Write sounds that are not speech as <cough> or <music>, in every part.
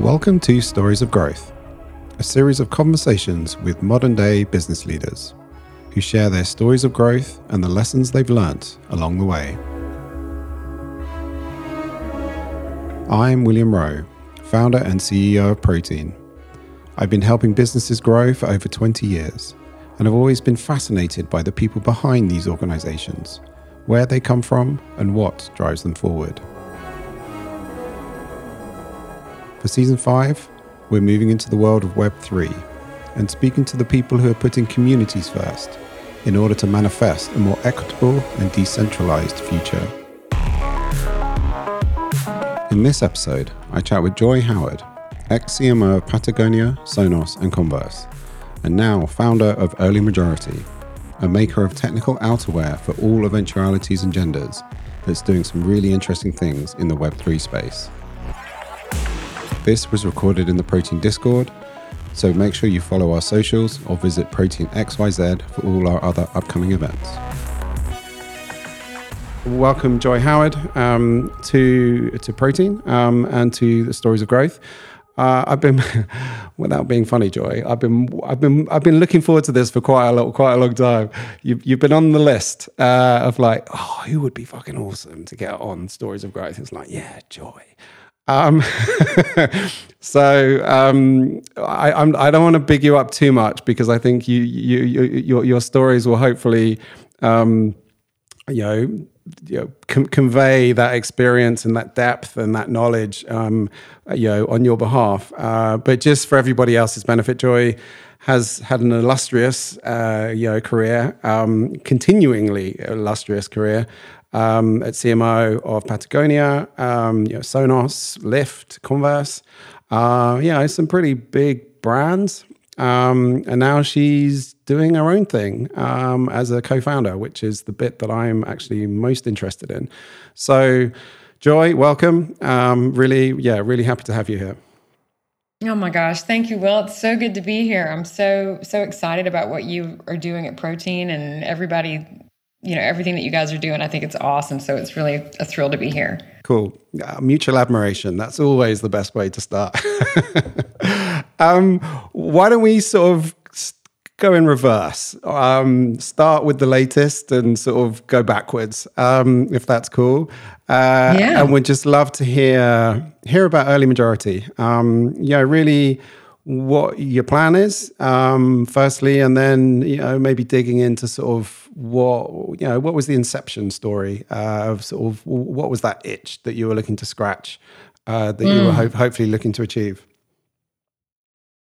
Welcome to Stories of Growth, a series of conversations with modern day business leaders who share their stories of growth and the lessons they've learnt along the way. I'm William Rowe, founder and CEO of Protein. I've been helping businesses grow for over 20 years and have always been fascinated by the people behind these organizations, where they come from, and what drives them forward. For season 5, we're moving into the world of Web3 and speaking to the people who are putting communities first in order to manifest a more equitable and decentralized future. In this episode, I chat with Joy Howard, ex CMO of Patagonia, Sonos, and Converse, and now founder of Early Majority, a maker of technical outerwear for all eventualities and genders that's doing some really interesting things in the Web3 space. This was recorded in the Protein Discord, so make sure you follow our socials or visit Protein XYZ for all our other upcoming events. Welcome, Joy Howard, um, to to Protein um, and to the Stories of Growth. Uh, I've been, <laughs> without being funny, Joy. I've been, I've been, I've been looking forward to this for quite a long, quite a long time. You've, you've been on the list uh, of like, oh, who would be fucking awesome to get on Stories of Growth? It's like, yeah, Joy. Um, <laughs> so um, I, I'm, I do not want to big you up too much because I think you, you, you your, your stories will hopefully, um, you know, you know com- convey that experience and that depth and that knowledge, um, you know, on your behalf. Uh, but just for everybody else's benefit, Joy has had an illustrious, uh, you know, career, um, continuingly illustrious career um, at CMO of Patagonia, um, you know, Sonos, Lyft, Converse. Uh, yeah, some pretty big brands. Um, and now she's doing her own thing um, as a co-founder, which is the bit that I'm actually most interested in. So, Joy, welcome. Um, really, yeah, really happy to have you here. Oh my gosh, thank you, Will. It's so good to be here. I'm so so excited about what you are doing at Protein and everybody you know everything that you guys are doing i think it's awesome. So it's really a thrill to be here. Cool. Uh, mutual admiration. That's always the best way to start. <laughs> Um, why don't we sort of go in reverse? Um, start with the latest and sort of go backwards um, if that's cool. Uh, yeah. and we'd just love to hear hear about early majority. Um, yeah really what your plan is, um, firstly, and then you know maybe digging into sort of what you know what was the inception story uh, of sort of what was that itch that you were looking to scratch uh, that mm. you were mm. ho- hopefully looking to achieve.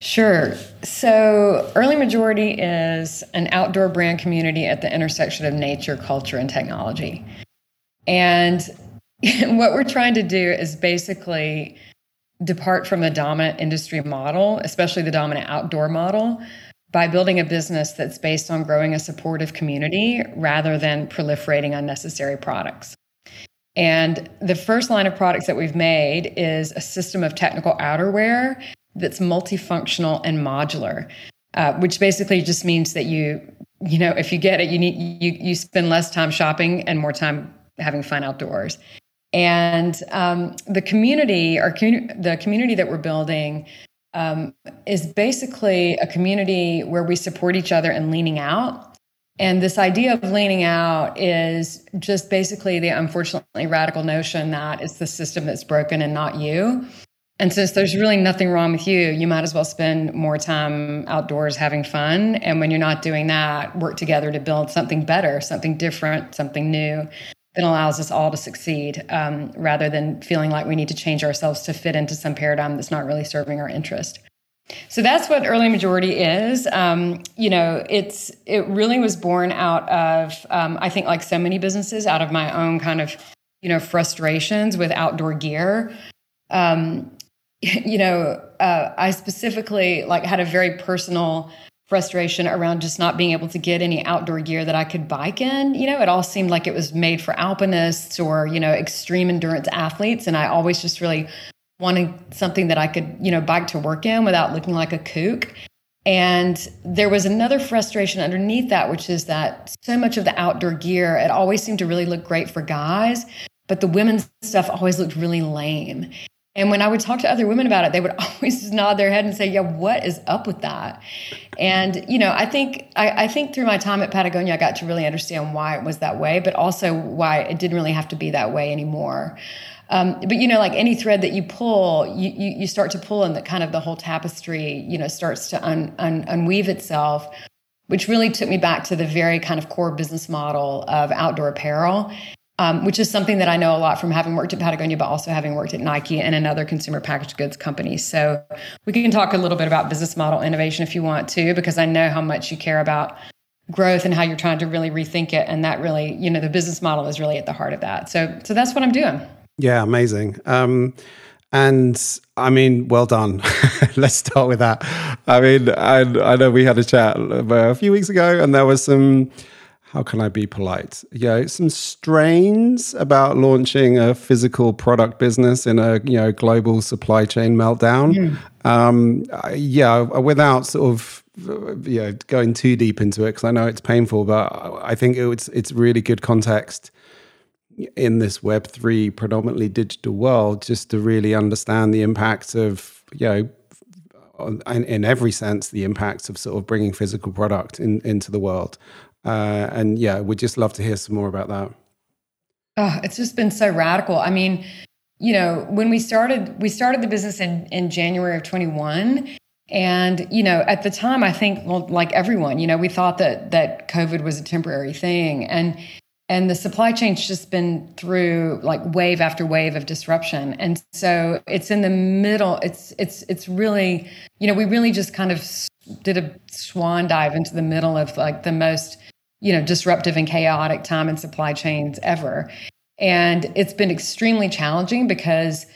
Sure. So, Early Majority is an outdoor brand community at the intersection of nature, culture, and technology. And <laughs> what we're trying to do is basically depart from the dominant industry model, especially the dominant outdoor model, by building a business that's based on growing a supportive community rather than proliferating unnecessary products. And the first line of products that we've made is a system of technical outerwear that's multifunctional and modular, uh, which basically just means that you, you know, if you get it, you need you you spend less time shopping and more time having fun outdoors. And um, the community, our the community that we're building, um, is basically a community where we support each other and leaning out. And this idea of leaning out is just basically the unfortunately radical notion that it's the system that's broken and not you. And since there's really nothing wrong with you, you might as well spend more time outdoors having fun. And when you're not doing that, work together to build something better, something different, something new that allows us all to succeed um, rather than feeling like we need to change ourselves to fit into some paradigm that's not really serving our interest. So that's what early majority is. Um, you know, it's it really was born out of um, I think like so many businesses out of my own kind of you know frustrations with outdoor gear. Um, <laughs> you know, uh, I specifically like had a very personal frustration around just not being able to get any outdoor gear that I could bike in. You know, it all seemed like it was made for alpinists or, you know, extreme endurance athletes. And I always just really wanted something that I could, you know, bike to work in without looking like a kook. And there was another frustration underneath that, which is that so much of the outdoor gear, it always seemed to really look great for guys, but the women's stuff always looked really lame. And when I would talk to other women about it, they would <laughs> always nod their head and say, "Yeah, what is up with that?" And you know, I think I, I, think through my time at Patagonia, I got to really understand why it was that way, but also why it didn't really have to be that way anymore. Um, but you know, like any thread that you pull, you, you, you start to pull, and the kind of the whole tapestry, you know, starts to un, un, unweave itself. Which really took me back to the very kind of core business model of outdoor apparel um, which is something that I know a lot from having worked at Patagonia, but also having worked at Nike and another consumer packaged goods company. So we can talk a little bit about business model innovation if you want to, because I know how much you care about growth and how you're trying to really rethink it. And that really, you know, the business model is really at the heart of that. So, so that's what I'm doing. Yeah, amazing. Um, and I mean, well done. <laughs> Let's start with that. I mean, I, I know we had a chat a few weeks ago, and there was some how can I be polite? Yeah, some strains about launching a physical product business in a you know global supply chain meltdown. Mm. Um, yeah, without sort of you know going too deep into it because I know it's painful, but I think it's it's really good context in this Web three predominantly digital world just to really understand the impacts of you know. In, in every sense, the impacts of sort of bringing physical product in, into the world. Uh, and yeah, we'd just love to hear some more about that. Oh, it's just been so radical. I mean, you know, when we started, we started the business in, in January of 21. And, you know, at the time, I think, well, like everyone, you know, we thought that, that COVID was a temporary thing. And, and the supply chain's just been through like wave after wave of disruption and so it's in the middle it's it's it's really you know we really just kind of did a swan dive into the middle of like the most you know disruptive and chaotic time in supply chains ever. And it's been extremely challenging because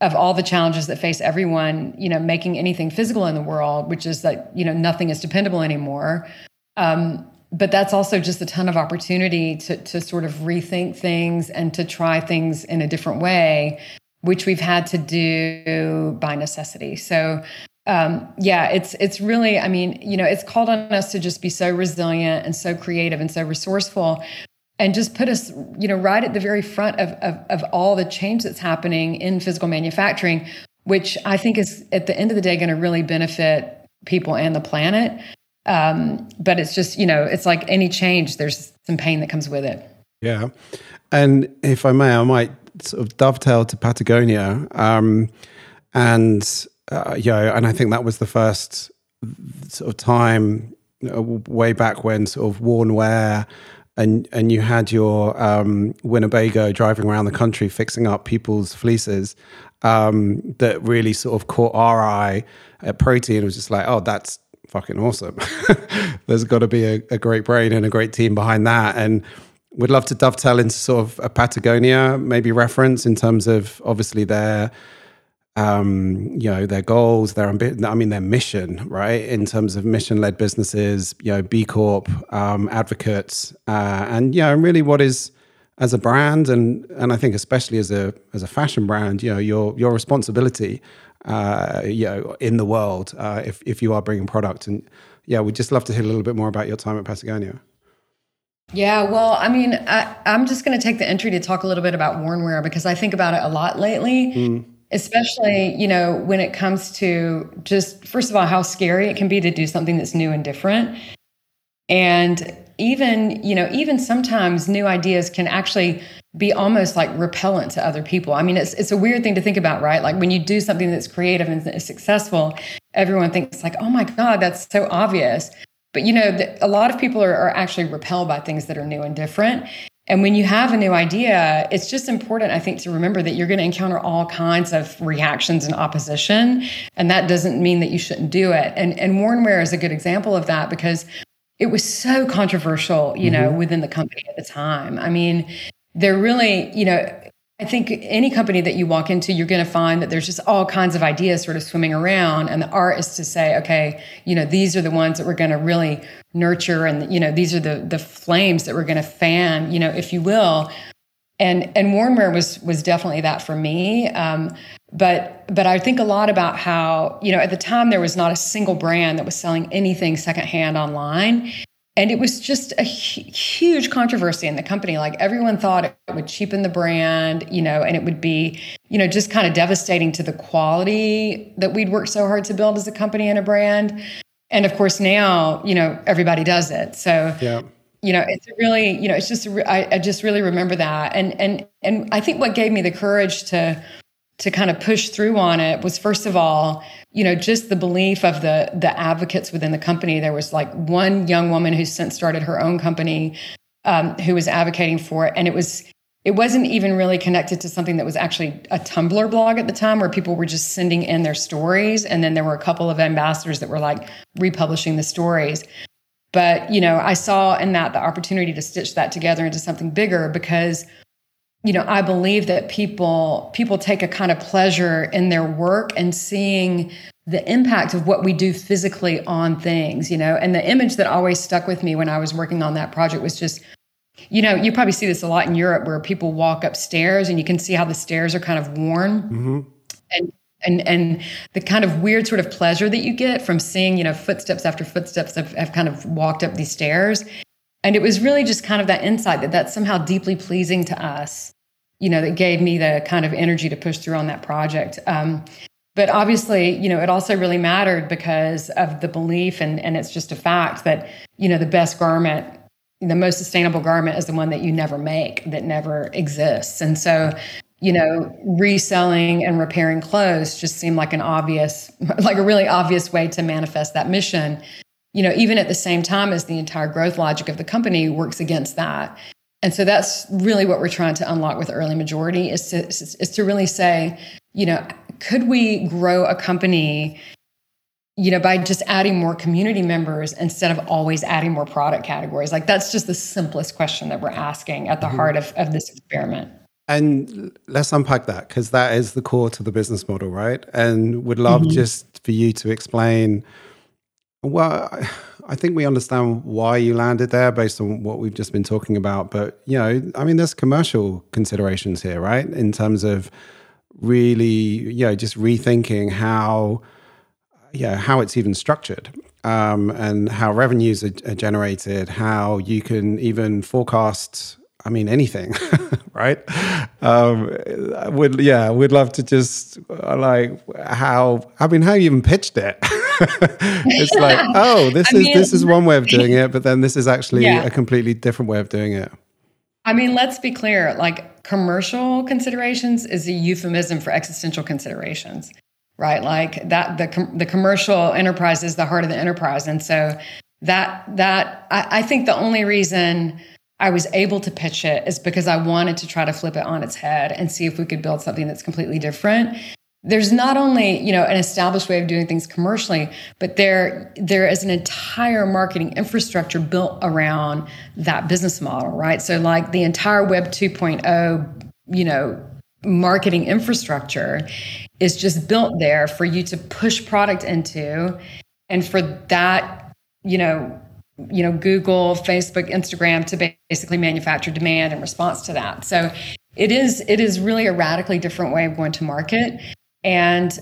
of all the challenges that face everyone you know making anything physical in the world which is that you know nothing is dependable anymore. Um, but that's also just a ton of opportunity to to sort of rethink things and to try things in a different way which we've had to do by necessity. So um, yeah, it's it's really, I mean, you know, it's called on us to just be so resilient and so creative and so resourceful, and just put us, you know, right at the very front of of, of all the change that's happening in physical manufacturing, which I think is at the end of the day going to really benefit people and the planet. Um, but it's just, you know, it's like any change, there's some pain that comes with it. Yeah, and if I may, I might sort of dovetail to Patagonia, um, and uh, yeah, and I think that was the first sort of time uh, way back when sort of worn wear and and you had your um, Winnebago driving around the country fixing up people's fleeces um, that really sort of caught our eye at Protein. It was just like, oh, that's fucking awesome. <laughs> There's got to be a, a, great brain and a great team behind that. And we'd love to dovetail into sort of a Patagonia maybe reference in terms of obviously their um, you know, their goals, their ambi- I mean, their mission, right? In terms of mission-led businesses, you know, B Corp um, advocates, uh, and yeah, and really, what is as a brand, and and I think especially as a as a fashion brand, you know, your your responsibility, uh, you know, in the world, uh, if if you are bringing product, and yeah, we'd just love to hear a little bit more about your time at Patagonia. Yeah, well, I mean, I, am just going to take the entry to talk a little bit about worn wear because I think about it a lot lately. Mm especially you know when it comes to just first of all how scary it can be to do something that's new and different. And even you know even sometimes new ideas can actually be almost like repellent to other people. I mean it's it's a weird thing to think about right? Like when you do something that's creative and successful everyone thinks like oh my god that's so obvious. But you know a lot of people are, are actually repelled by things that are new and different and when you have a new idea, it's just important, I think, to remember that you're going to encounter all kinds of reactions and opposition. And that doesn't mean that you shouldn't do it. And, and Wornwear is a good example of that because it was so controversial, you know, mm-hmm. within the company at the time. I mean, they're really, you know, I think any company that you walk into, you're going to find that there's just all kinds of ideas sort of swimming around. And the art is to say, okay, you know, these are the ones that we're going to really nurture. And, you know, these are the, the flames that we're going to fan, you know, if you will. And, and Wornwear was, was definitely that for me. Um, but, but I think a lot about how, you know, at the time there was not a single brand that was selling anything secondhand online. And it was just a huge controversy in the company. Like everyone thought it would cheapen the brand you know and it would be you know just kind of devastating to the quality that we'd worked so hard to build as a company and a brand. And of course now you know everybody does it. So yeah. you know it's really you know it's just I, I just really remember that. And and and i think what gave me the courage to to kind of push through on it was first of all you know just the belief of the the advocates within the company. There was like one young woman who since started her own company um, who was advocating for it. And it was it wasn't even really connected to something that was actually a tumblr blog at the time where people were just sending in their stories. And then there were a couple of ambassadors that were like republishing the stories. But you know i saw in that the opportunity to stitch that together into something bigger because you know i believe that people people take a kind of pleasure in their work and seeing the impact of what we do physically on things you know? And the image that always stuck with me when i was working on that project was just you know you probably see this a lot in europe where people walk upstairs and you can see how the stairs are kind of worn. Mm-hmm. and and and the kind of weird sort of pleasure that you get from seeing you know footsteps after footsteps have, have kind of walked up these stairs. And it was really just kind of that insight that that's somehow deeply pleasing to us you know, that gave me the kind of energy to push through on that project. Um, but obviously, you know, it also really mattered because of the belief, and, and it's just a fact that, you know, the best garment, the most sustainable garment is the one that you never make, that never exists. And so, you know, reselling and repairing clothes just seemed like an obvious, <laughs> like a really obvious way to manifest that mission. You know, even at the same time as the entire growth logic of the company works against that. And so that's really what we're trying to unlock with early majority is to is to really say, you know, could we grow a company you know by just adding more community members instead of always adding more product categories like that's just the simplest question that we're asking at the mm-hmm. heart of, of this experiment and let's unpack that because that is the core to the business model right and would love mm-hmm. just for you to explain well I think we understand why you landed there based on what we've just been talking about. But, you know, I mean, there's commercial considerations here, right? In terms of really, you know, just rethinking how, yeah, how it's even structured. Um, and how revenues are, are generated, how you can even forecast I mean, anything, <laughs> right? Um, would yeah, we'd love to just uh, like how I mean, how you even pitched it. <laughs> <laughs> it's like, oh, this I is mean, this is one way of doing <laughs> it, but then this is actually yeah. a completely different way of doing it. I mean, let's be clear. Like commercial considerations is a euphemism for existential considerations, right? Like that the com- the commercial enterprise is the heart of the enterprise, and so that that I, I think the only reason I was able to pitch it is because I wanted to try to flip it on its head and see if we could build something that's completely different. There's not only, you know, an established way of doing things commercially, but there there is an entire marketing infrastructure built around that business model, right? So like the entire web 2.0, you know, marketing infrastructure is just built there for you to push product into and for that, you know, you know google facebook instagram to basically manufacture demand in response to that so it is it is really a radically different way of going to market and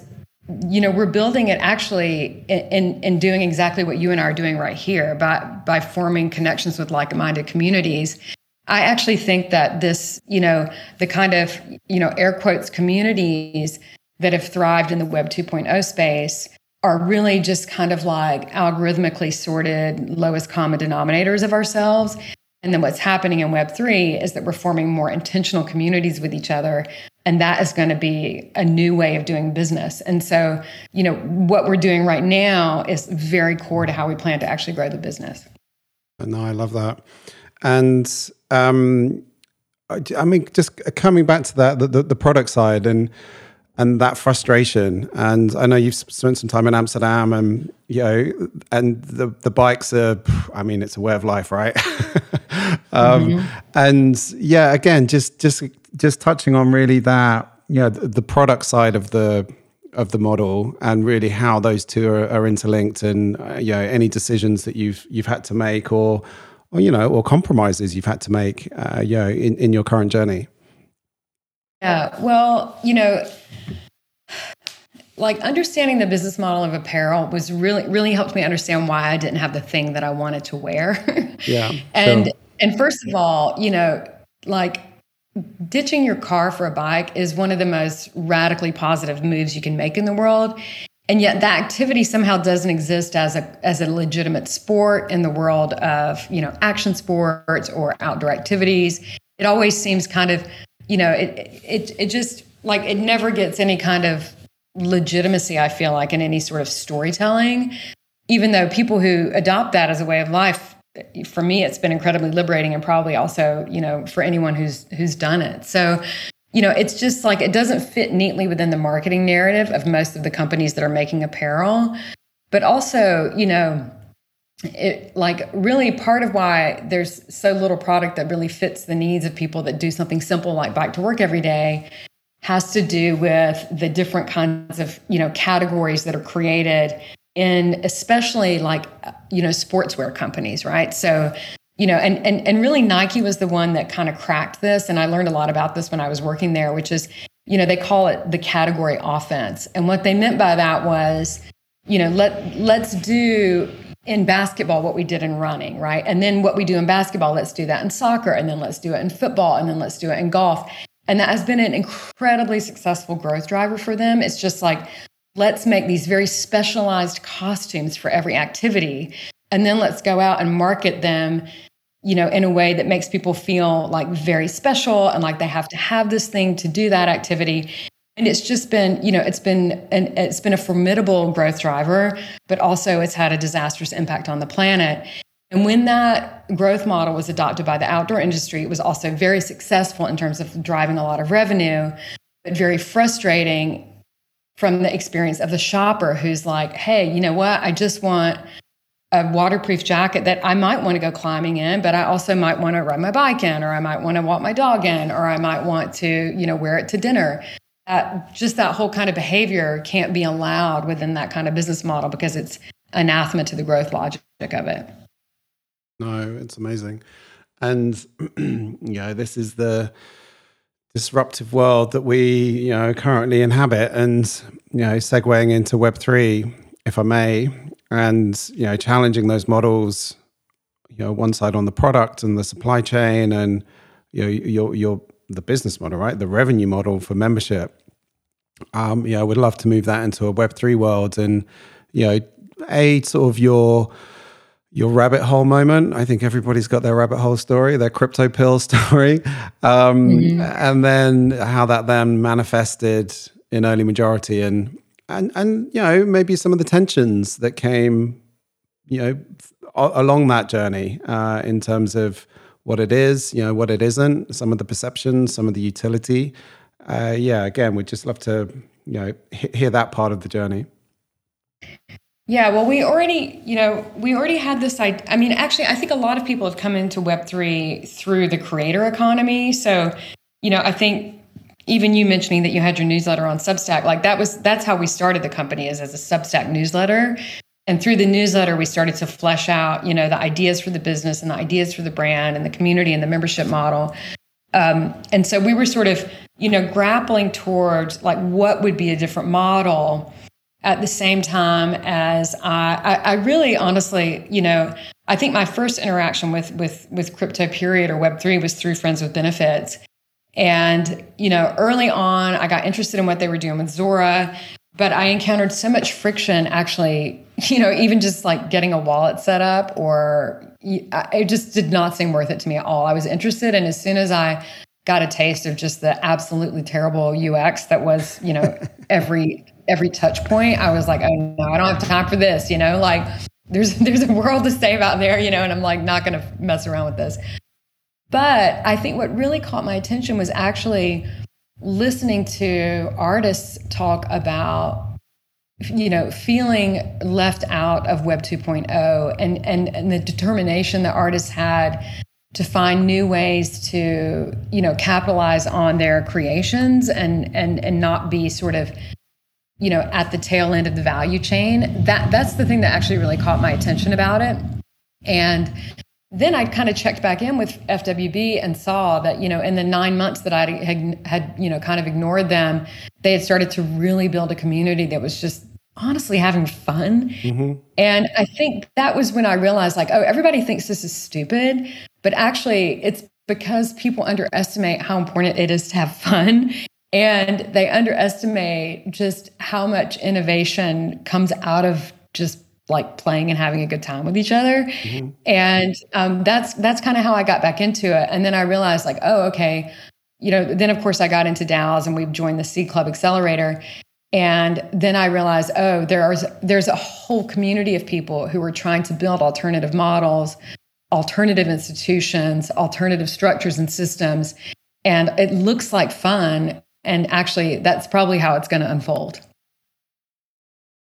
you know we're building it actually in in doing exactly what you and I are doing right here by by forming connections with like-minded communities i actually think that this you know the kind of you know air quotes communities that have thrived in the web 2.0 space are really just kind of like algorithmically sorted lowest common denominators of ourselves. And then what's happening in Web3 is that we're forming more intentional communities with each other. And that is going to be a new way of doing business. And so, you know, what we're doing right now is very core to how we plan to actually grow the business. No, I love that. And um, I mean, just coming back to that, the, the, the product side and and that frustration. And I know you've spent some time in Amsterdam, and you know, and the the bikes are. I mean, it's a way of life, right? <laughs> um, mm-hmm. And yeah, again, just just just touching on really that, you know, the, the, product side of the of the model, and really how those two are, are interlinked, and uh, you know, any decisions that you've you've had to make, or or you know, or compromises you've had to make, uh, you know, in, in your current journey. Yeah, well, you know, like understanding the business model of apparel was really really helped me understand why I didn't have the thing that I wanted to wear. yeah. <laughs> and sure. and first of all, you know, like ditching your car for a bike is one of the most radically positive moves you can make in the world. And yet that activity somehow doesn't exist as a as a legitimate sport in the world of, you know, action sports or outdoor activities. It always seems kind of, you know, it it it just like it never gets any kind of legitimacy, I feel like, in any sort of storytelling, even though people who adopt that as a way of life, for me, it's been incredibly liberating and probably also, you know, for anyone who's who's done it. So, you know, it's just like it doesn't fit neatly within the marketing narrative of most of the companies that are making apparel. But also, you know, it like really part of why there's so little product that really fits the needs of people that do something simple like bike to work every day has to do with the different kinds of you know categories that are created in especially like you know sportswear companies right? So you know and and, and really nike was the one that kind of cracked this and i learned a lot about this when i was working there which is you know they call it the category offense. And what they meant by that was you know let let's do in basketball what we did in running right? And then what we do in basketball let's do that in soccer and then let's do it in football and then let's do it in golf. And that has been an incredibly successful growth driver for them. It's just like, let's make these very specialized costumes for every activity. And then let's go out and market them, you know, in a way that makes people feel like very special and like they have to have this thing to do that activity. And it's just been, you know, it's been an, it's been a formidable growth driver, but also it's had a disastrous impact on the planet. And when that growth model was adopted by the outdoor industry, it was also very successful in terms of driving a lot of revenue, but very frustrating from the experience of the shopper who's like, hey, you know what? I just want a waterproof jacket that I might want to go climbing in, but I also might want to ride my bike in, or I might want to walk my dog in, or I might want to, you know, wear it to dinner. That just that whole kind of behavior can't be allowed within that kind of business model because it's anathema to the growth logic of it. No, it's amazing. And, <clears throat> you know, this is the disruptive world that we, you know, currently inhabit. And, you know, segueing into Web3, if I may, and, you know, challenging those models, you know, one side on the product and the supply chain and, you know, your, your, the business model, right? The revenue model for membership. Um, yeah, I would love to move that into a Web3 world and, you know, a sort of your, your rabbit hole moment. I think everybody's got their rabbit hole story, their crypto pill <laughs> story, um, mm-hmm. and then how that then manifested in early majority, and and and you know maybe some of the tensions that came, you know, along that journey uh, in terms of what it is, you know, what it isn't, some of the perceptions, some of the utility. Uh, yeah, again, we'd just love to you know hear that part of the journey. Yeah, well, we already, you know, we already had this idea. I mean, actually, I think a lot of people have come into Web3 through the creator economy. So, you know, I think even you mentioning that you had your newsletter on Substack, like that was, that's how we started the company is as a Substack newsletter. And through the newsletter, we started to flesh out, you know, the ideas for the business and the ideas for the brand and the community and the membership model. Um, and so we were sort of, you know, grappling towards like what would be a different model at the same time as I, I, I, really honestly, you know, I think my first interaction with with with crypto period or Web three was through Friends with Benefits, and you know, early on, I got interested in what they were doing with Zora, but I encountered so much friction actually, <laughs> you know, even just like getting a wallet set up or it just did not seem worth it to me at all. I was interested, and as soon as I got a taste of just the absolutely terrible UX that was, you know, <laughs> every every touch point, I was like, oh no, I don't have time for this, you know, like there's <laughs> there's a world to save out there, you know, and I'm like not gonna mess around with this. But I think what really caught my attention was actually listening to artists talk about you know feeling left out of web 2.0 and and, and the determination that artists had to find new ways to you know capitalize on their creations and and and not be sort of you know at the tail end of the value chain that that's the thing that actually really caught my attention about it and then I kind of checked back in with FWB and saw that, you know, in the nine months that I had, had, you know, kind of ignored them, they had started to really build a community that was just honestly having fun. Mm-hmm. And I think that was when I realized, like, oh, everybody thinks this is stupid, but actually, it's because people underestimate how important it is to have fun. And they underestimate just how much innovation comes out of just like playing and having a good time with each other. Mm-hmm. And um, that's that's kind of how I got back into it. And then I realized like, oh, okay, you know. Then of course I got into DAOs and we've joined the Seed Club Accelerator. And then I realized, oh, there's there's a whole community of people who are trying to build alternative models, alternative institutions, alternative structures and systems. And it looks like fun. And actually, that's probably how it's going to unfold.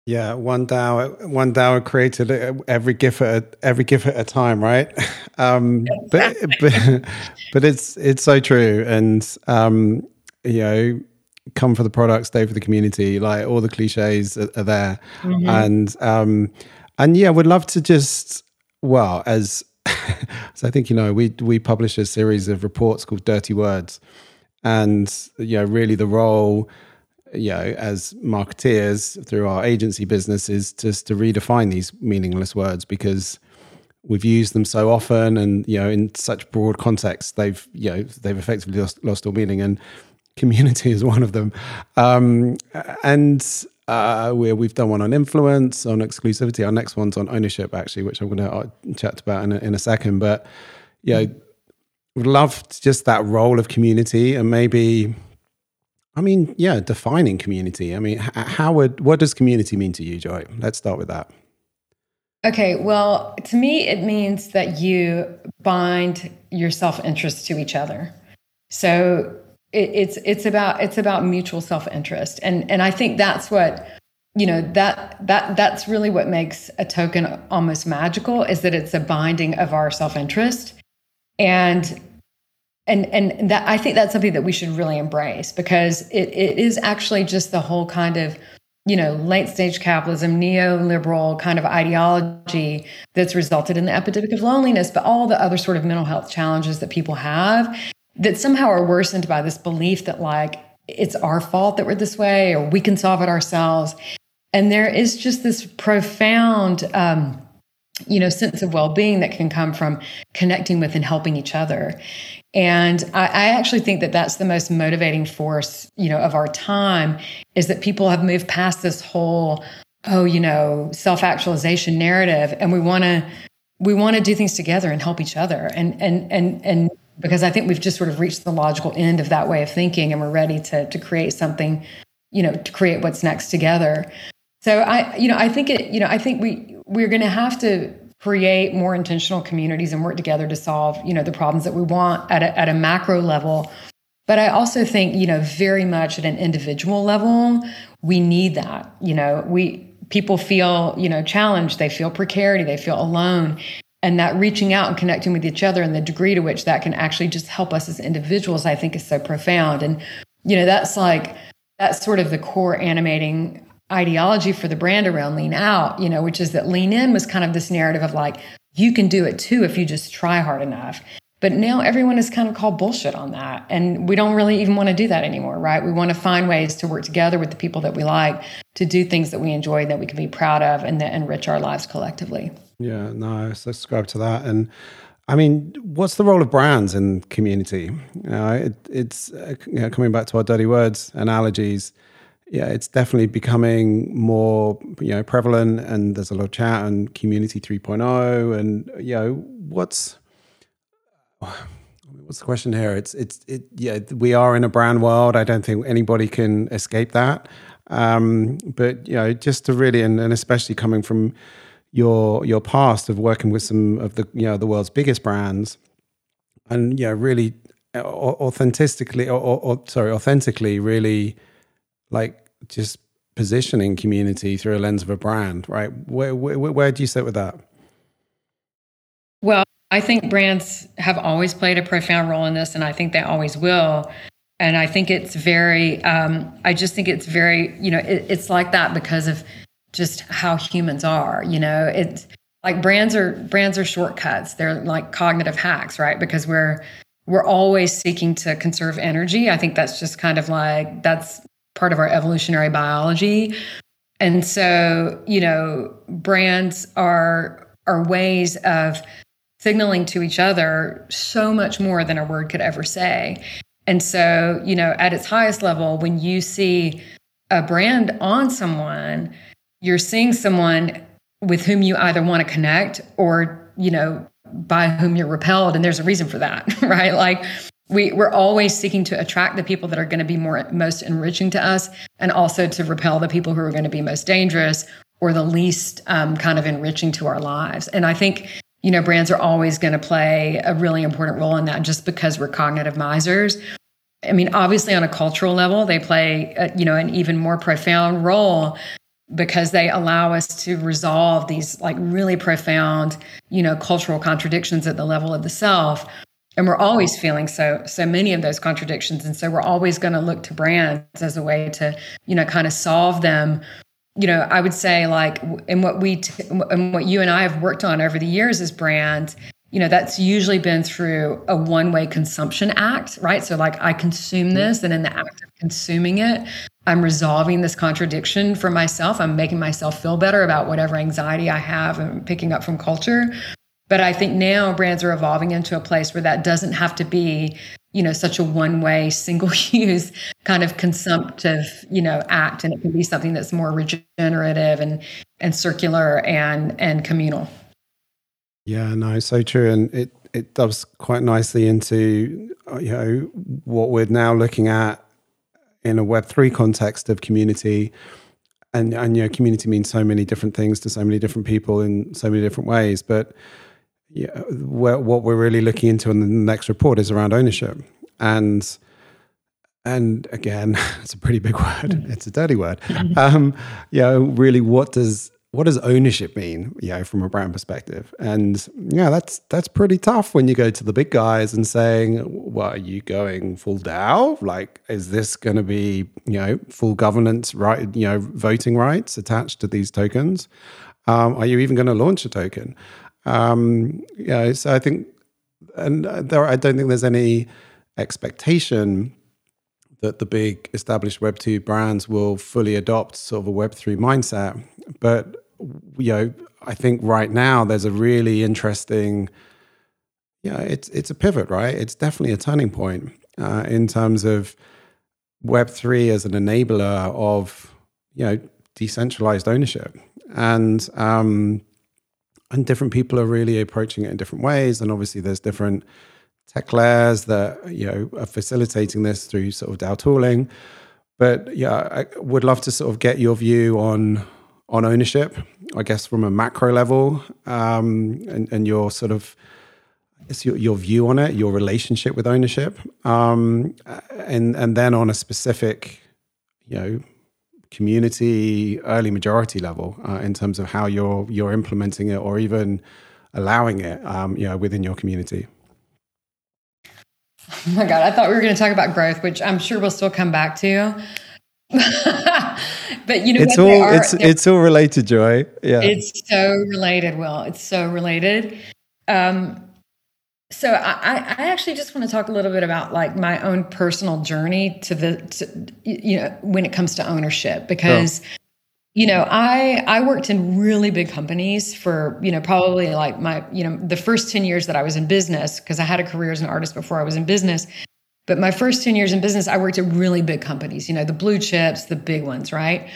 Yeah, one DAO, one DAO created every GIF at a, every GIF at a time, right? <laughs> Um, but, but but it's it's so true, and um, you know, come for the product, stay for the community. Like all the cliches are, are there, mm-hmm. and um, and yeah, would love to just well as <laughs> so I think you know we we publish a series of reports called Dirty Words, and you know really the role you know, as marketeers through our agency business is just to redefine these meaningless words because we've used them so often and you know in such broad contexts they've you know they've effectively lost, lost all meaning and community is one of them. Um, and uh, we have done one on influence on exclusivity. Our next one's on ownership actually which i'm going to uh, chat about in a, in a second. But you know would love just that role of community and maybe I mean, yeah, defining community. I mean, how would what does community mean to you, Joy? Let's start with that. Okay, well, to me, it means that you bind your self interest to each other. So it, it's it's about it's about mutual self interest, and and I think that's what you know that that that's really what makes a token almost magical is that it's a binding of our self interest, and and and that I think that's something that we should really embrace because it, it is actually just the whole kind of you know late stage capitalism neoliberal kind of ideology that's resulted in the epidemic of loneliness but all the other sort of mental health challenges that people have that somehow are worsened by this belief that like it's our fault that we're this way or we can solve it ourselves. And there is just this profound um, you know sense of well-being that can come from connecting with and helping each other. And I, I, actually think that that's the most motivating force you know of our time is that people have moved past this whole oh you know self-actualization narrative and we want to we want to do things together and help each other. And and and and because i think we've just sort of reached the logical end of that way of thinking and we're ready to to create something you know to create what's next together. So i you know i think it you know i think we we're going to have to create more intentional communities and work together to solve you know the problems that we want at a, at a macro level. But i also think you know very much at an individual level we need that you know. We people feel you know challenged they feel precarity they feel alone and that reaching out and connecting with each other and the degree to which that can actually just help us as individuals i think is so profound. And you know that's like that's sort of the core animating ideology for the brand around lean out, you know, which is that lean in was kind of this narrative of like, you can do it too if you just try hard enough. But now everyone is kind of called bullshit on that. And we don't really even want to do that anymore, right? We want to find ways to work together with the people that we like to do things that we enjoy that we can be proud of and that enrich our lives collectively. Yeah, no, I subscribe to that. And I mean, what's the role of brands in community? You know, it, it's uh, you know, coming back to our dirty words analogies yeah, it's definitely becoming more you know prevalent, and there's a lot of chat and community 3.0, and you know what's <sighs> what's the question here? It's it's it yeah we are in a brand world. I don't think anybody can escape that. Um, but you know, just to really and, and especially coming from your your past of working with some of the you know the world's biggest brands, and you know really authentically or, or sorry authentically really like just positioning community through a lens of a brand, right? Where, where, where do you sit with that? Well, I think brands have always played a profound role in this, and I think they always will. And I think it's very, um, I just think it's very, you know, it, it's like that because of just how humans are. You know, it's like brands are brands are shortcuts. They're like cognitive hacks, right? Because we're we're always seeking to conserve energy. I think that's just kind of like that's part of our evolutionary biology. And so, you know, brands are are ways of signaling to each other so much more than a word could ever say. And so, you know, at its highest level, when you see a brand on someone, you're seeing someone with whom you either want to connect or, you know, by whom you're repelled. And there's a reason for that, <laughs> right? Like we, we're always seeking to attract the people that are going to be more most enriching to us and also to repel the people who are going to be most dangerous or the least um, kind of enriching to our lives. And I think, you know, brands are always going to play a really important role in that just because we're cognitive misers. I mean, obviously, on a cultural level, they play, a, you know, an even more profound role because they allow us to resolve these like really profound, you know, cultural contradictions at the level of the self. And we're always feeling so so many of those contradictions, and so we're always going to look to brands as a way to, you know, kind of solve them. You know, I would say like, and what we t- and what you and I have worked on over the years as brands you know that's usually been through a one way consumption act right so like i consume mm-hmm. this and in the act of consuming it i'm resolving this contradiction for myself i'm making myself feel better about whatever anxiety i have and picking up from culture but i think now brands are evolving into a place where that doesn't have to be you know such a one way <laughs> single use kind of consumptive you know act. And it can be something that's more regenerative and and circular and and communal. Yeah, no, so true, and it it does quite nicely into you know what we're now looking at in a Web three context of community, and and you know community means so many different things to so many different people in so many different ways, but yeah, what we're really looking into in the next report is around ownership, and and again, <laughs> it's a pretty big word. Mm. It's a dirty word. <laughs> Um, yeah, really, what does what does ownership mean you know from a brand perspective and yeah that's that's pretty tough when you go to the big guys and saying well are you going full DAO like is this going to be you know full governance right you know voting rights attached to these tokens um, are you even going to launch a token um, yeah so i think and there i don't think there's any expectation that the big established Web two brands will fully adopt sort of a Web three mindset. But you know, I think right now there's a really interesting, yeah, it's it's a pivot, right? It's definitely a turning point uh, in terms of Web three as an enabler of you know decentralized ownership, and um, and different people are really approaching it in different ways, and obviously there's different tech layers that you know are facilitating this through sort of DAO tooling. But yeah, I would love to sort of get your view on on ownership. I guess from a macro level, um, and, and your sort of it's your, your view on it, your relationship with ownership, um, and and then on a specific, you know, community early majority level uh, in terms of how you're you're implementing it or even allowing it, um, you know, within your community. Oh my God, I thought we were going to talk about growth, which I'm sure we'll still come back to. <laughs> but you know, it's all are, it's it's all related, Joy. Yeah, it's so related. Will it's so related. Um, so I, I actually just want to talk a little bit about like my own personal journey to the, to, you know, when it comes to ownership, because you know i i worked in really big companies for you know probably like my you know the first 10 years that i was in business because i had a career as an artist before i was in business. But my first 10 years in business i worked at really big companies you know the blue chips the big ones right?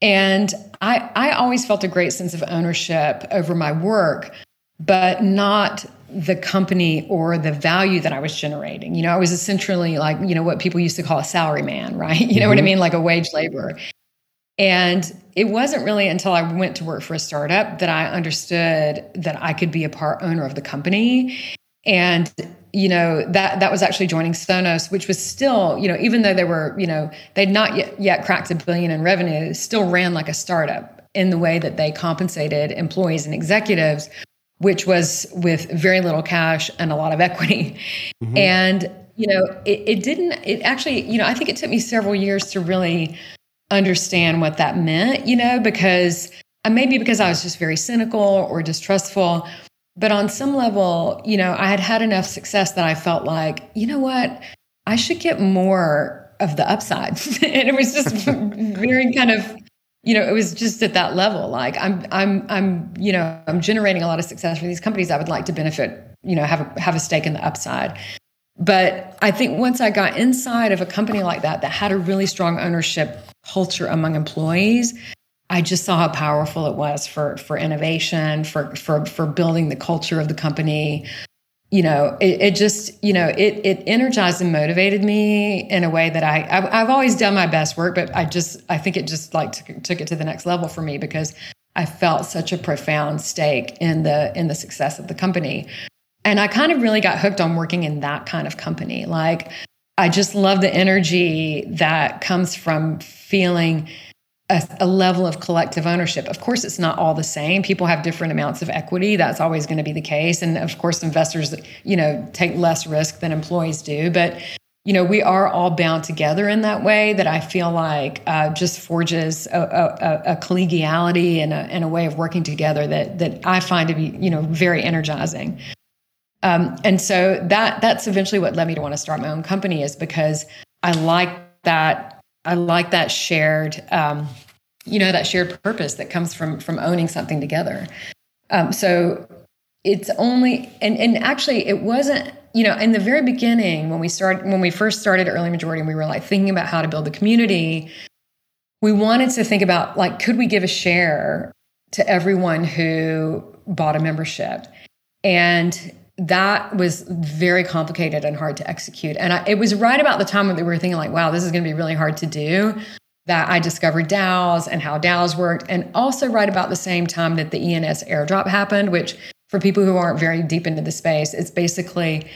And i i always felt a great sense of ownership over my work but not the company or the value that I was generating. You know, I was essentially like, you know, what people used to call a salary man, <laughs> right? You know mm-hmm. what I mm-hmm. mean? Like a wage laborer. And it wasn't really until I went to work for a startup that I understood that I could be a part owner of the company. And you know that that was actually joining Sonos, which was still you know even though they were you know they'd not yet, yet cracked a billion in revenue, still ran like a startup in the way that they compensated employees and executives, which was with very little cash and a lot of equity. Mm-hmm. And you know it, it didn't. It actually you know I think it took me several years to really understand what that meant, you know, because maybe because I was just very cynical or distrustful. But on some level, you know, I had had enough success that I felt like, you know what, I should get more of the upside. <laughs> and it was just <laughs> very kind of, you know, it was just at that level. Like I'm, I'm, I'm, you know, I'm generating a lot of success for these companies. I would like to benefit, you know, have a, have a stake in the upside. But I think once I got inside of a company like that, that had a really strong ownership culture among employees, I just saw how powerful it was for for innovation, for for for building the culture of the company. You know, it, it just you know it it energized and motivated me in a way that I I've, I've always done my best work, but I just I think it just like took, took it to the next level for me because I felt such a profound stake in the in the success of the company, and I kind of really got hooked on working in that kind of company. Like I just love the energy that comes from feeling a, a, level of collective ownership. Of course, it's not all the same. People have different amounts of equity. That's always going to be the case. And of course, investors, you know, take less risk than employees do. But you know, we are all bound together in that way that I feel like uh, just forges a, a, a collegiality and a, and a way of working together that that I find to be, you know, very energizing. Um, and so that that's eventually what led me to want to start my own company is because I like that I like that shared, um, you know, that shared purpose that comes from from owning something together. Um, so it's only and and actually it wasn't you know in the very beginning when we started when we first started early majority and we were like thinking about how to build the community we wanted to think about like could we give a share to everyone who bought a membership and that was very complicated and hard to execute. And I, it was right about the time when we were thinking, like, wow, this is going to be really hard to do, that I discovered DAOs and how DAOs worked. And also, right about the same time that the ENS airdrop happened, which for people who aren't very deep into the space, it's basically,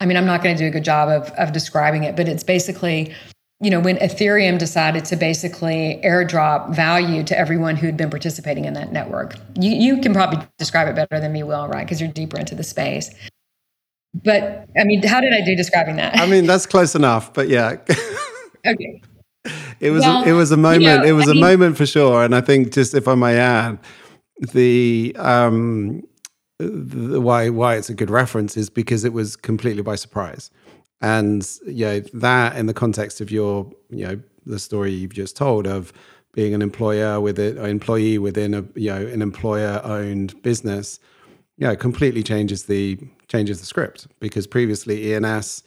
I mean, I'm not going to do a good job of, of describing it, but it's basically you know, when Ethereum decided to basically airdrop value to everyone who'd been participating in that network. You, you can probably describe it better than me, Will, right? Because you're deeper into the space. But I mean, how did I do describing that? I mean, that's close enough, but yeah. <laughs> okay. It was well, a, it was a moment. You know, it was I a mean, moment for sure, and I think just if I may add, the um, the, why why it's a good reference is because it was completely by surprise. And you know, that in the context of your, you know, the story you've just told of being an employer with an employee within a, you know, an employer owned business, you know, completely changes the changes the script because previously ENS,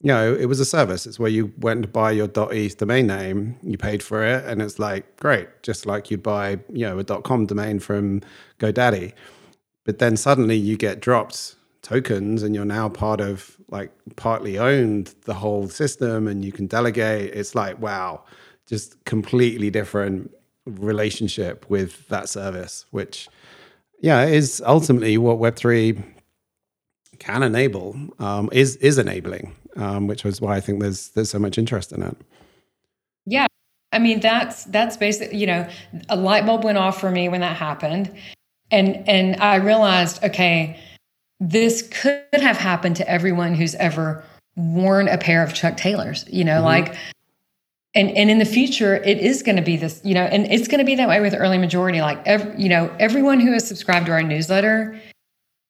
you know, it was a service. It's where you went to buy your .eth domain name, you paid for it, and it's like great, just like you'd buy, you know, a .com domain from GoDaddy. But then suddenly you get dropped tokens and you're now part of like partly owned the whole system and you can delegate it's like wow just completely different relationship with that service which yeah is ultimately what web3 can enable um, is is enabling um, which is why i think there's there's so much interest in it. Yeah. I mean that's that's basically you know a light bulb went off for me when that happened. And and i realized okay this could have happened to everyone who's ever worn a pair of Chuck Taylors, you know, mm-hmm. like and and in the future it is going to be this, you know, and it's going to be that way with early majority like every, you know, everyone who has subscribed to our newsletter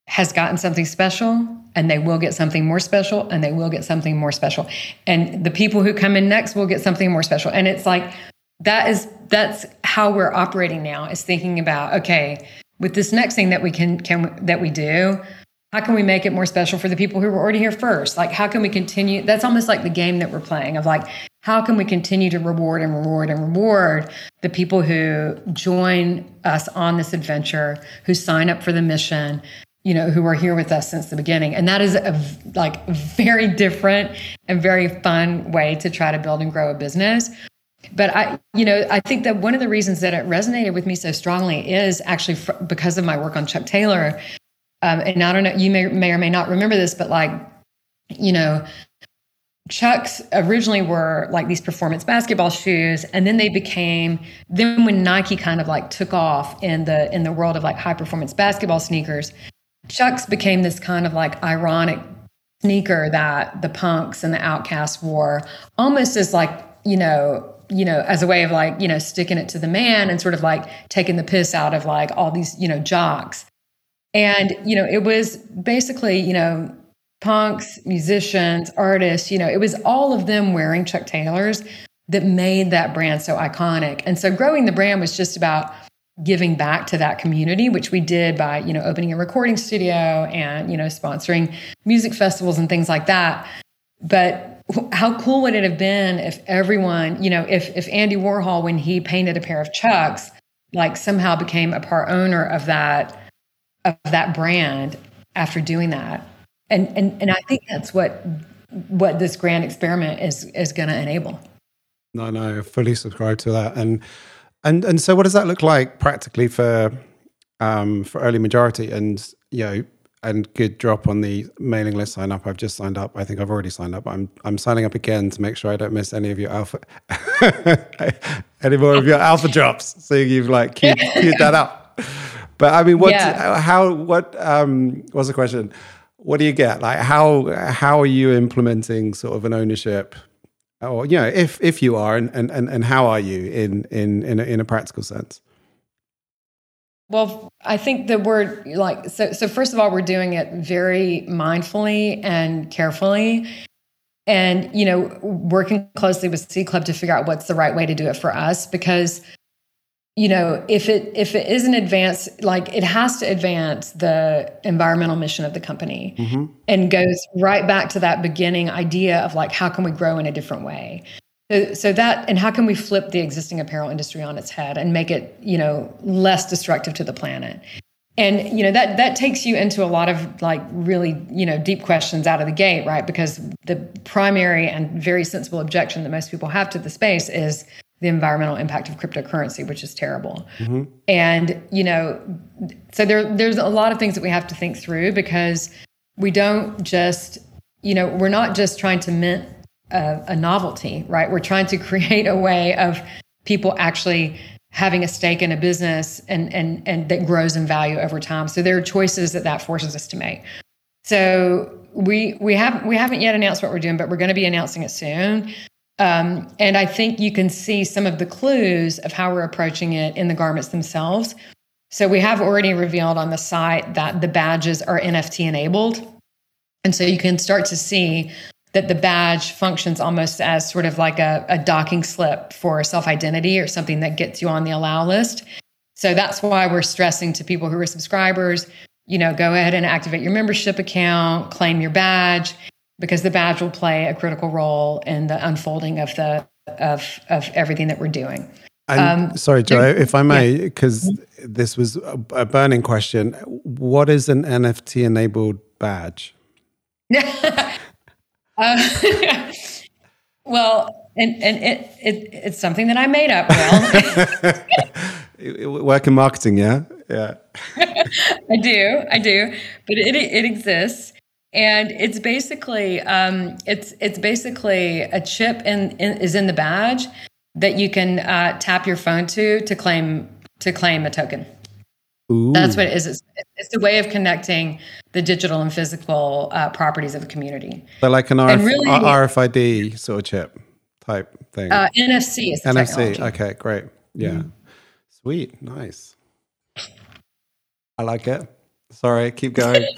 has gotten something special and they will get something more special and they will get something more special. And the people who come in next will get something more special. And it's like that is that's how we're operating now is thinking about okay, with this next thing that we can can that we do, how can we make it more special for the people who were already here first? Like how can we continue that's almost like the game that we're playing of like how can we continue to reward and reward and reward the people who join us on this adventure who sign up for the mission you know who are here with us since the beginning? And that is a like very different and very fun way to try to build and grow a business. But i you know i think that one of the reasons that it resonated with me so strongly is actually because of my work on chuck taylor um, and I don't know, you may, may or may not remember this, but like, you know, Chucks originally were like these performance basketball shoes, and then they became. Then when Nike kind of like took off in the in the world of like high performance basketball sneakers, Chucks became this kind of like ironic sneaker that the punks and the outcasts wore, almost as like you know you know, as a way of like, you know, sticking it to the man and sort of like taking the piss out of like all these, you know, jocks. And, you know, it was basically, you know, punks, musicians, artists, you know, it was all of them wearing Chuck Taylors that made that brand so iconic. And so growing the brand was just about giving back to that community, which we did by, you know, opening a recording studio and, you know, sponsoring music festivals and things like that. But how cool would it have been if everyone, you know, if if Andy Warhol, when he painted a pair of Chucks, like somehow became a part owner of that of that brand after doing that. And and and I think that's what what this grand experiment is is going to enable. No, no, fully subscribe to that. And and and so, what does that look like practically for um, for early majority? And you know, and good drop on the mailing list sign up. I've just signed up. I think I've already signed up. I'm I'm signing up again to make sure I don't miss any of your alpha, <laughs> any more of your alpha drops. So you've like queued, queued that up. But I mean, what? Yeah. How? What? Um, what's the question? What do you get? Like, how how are you implementing sort of an ownership or you know if if you are and and and how are you in in in a, in a practical sense well i think that we're like so so first of all we're doing it very mindfully and carefully and you know working closely with Seed Club to figure out what's the right way to do it for us because you know if it if it is an advance like it has to advance the environmental mission of the company mm-hmm. and goes right back to that beginning idea of like how can we grow in a different way? So, so that and how can we flip the existing apparel industry on its head and make it you know less destructive to the planet? And you know that that takes you into a lot of like really you know deep questions out of the gate right? Because the primary and very sensible objection that most people have to the space is the environmental impact of cryptocurrency, which is terrible. Mm-hmm. And you know, so there there's a lot of things that we have to think through because we don't just you know we're not just trying to mint a, a novelty, right? We're trying to <laughs> create a way of people actually having a stake in a business and and and that grows in value over time. So there are choices that that forces us to make. So we we have we haven't yet announced what we're doing, but we're going to be announcing it soon. Um, and I think you can see some of the clues of how we're approaching it in the garments themselves. So we have already revealed on the site that the badges are NFT enabled. And so you can start to see that the badge functions almost as sort of like a, a docking slip for self identity or something that gets you on the allow list. So that's why we're stressing to people who are subscribers, you know, go ahead and activate your membership account, claim your badge, because the badge will play a critical role in the unfolding of the of of everything that we're doing. Um, sorry, Joe, if I may, because yeah. this was a, a, burning question. What is an NFT enabled badge? <laughs> uh, <laughs> well, and, and it, it, it's something that I made up. Well, <laughs> work in marketing, yeah, yeah. I do, I do, but it it exists and it's basically um, it's it's basically a chip in, in, is in the badge that you can uh, tap your phone to to claim to claim a token. Ooh. That's what it is. It's, it's a way of connecting the digital and physical uh, properties of a community. So like an RF, really, RFID sort of chip type thing. Uh, NFC NFC. Technology. Okay, great. Yeah, mm-hmm. sweet, nice. I like it. Sorry, keep going. <laughs>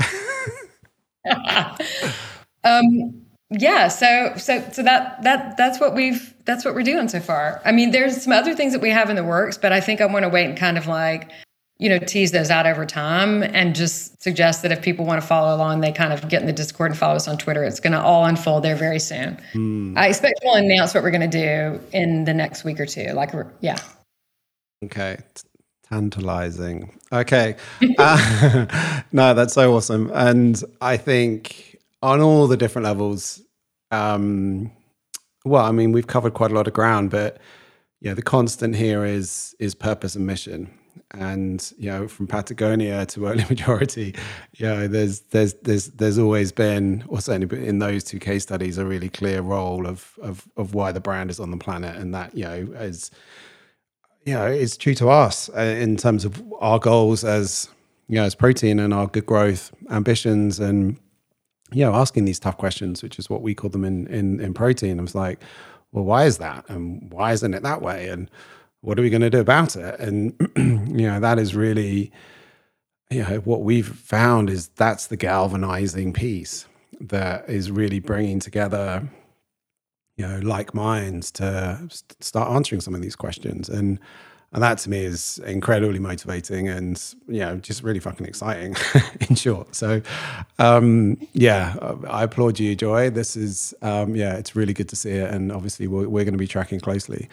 <laughs> um, yeah, so so so that that that's what we've that's what we're doing so far. I mean, there's some other things that we have in the works, but I think I want to wait and kind of like you know tease those out over time and just suggest that if people want to follow along they kind of get in the discord and follow us on twitter it's going to all unfold there very soon mm. i expect we'll announce what we're going to do in the next week or two like yeah okay tantalizing. Okay. <laughs> Uh, <laughs> no, that's so awesome. And I think on all the different levels, um, well, I mean, we've covered quite a lot of ground, but yeah, the constant here is is purpose and mission. And you know, from Patagonia to early <laughs> majority, you know, there's there's there's there's always been, or certainly in those two case studies, a really clear role of of of why the brand is on the planet, and that you know is you know, it's true to us uh, in terms of our goals as you know, as protein and our good growth ambitions and you know, asking these tough questions, which is what we call them in in, in protein. I was like, well, why is that? And why isn't it that way? And what are we going to do about it? And, <clears throat> you know, that is really, you know, what we've found is that's the galvanizing piece that is really bringing together, you know, like minds to start answering some of these questions. And, and that to me is incredibly motivating and you know just really fucking exciting <laughs> in short. So um, yeah i applaud you joy. This is um, yeah it's really good to see it. And obviously we're, we're going to be tracking closely.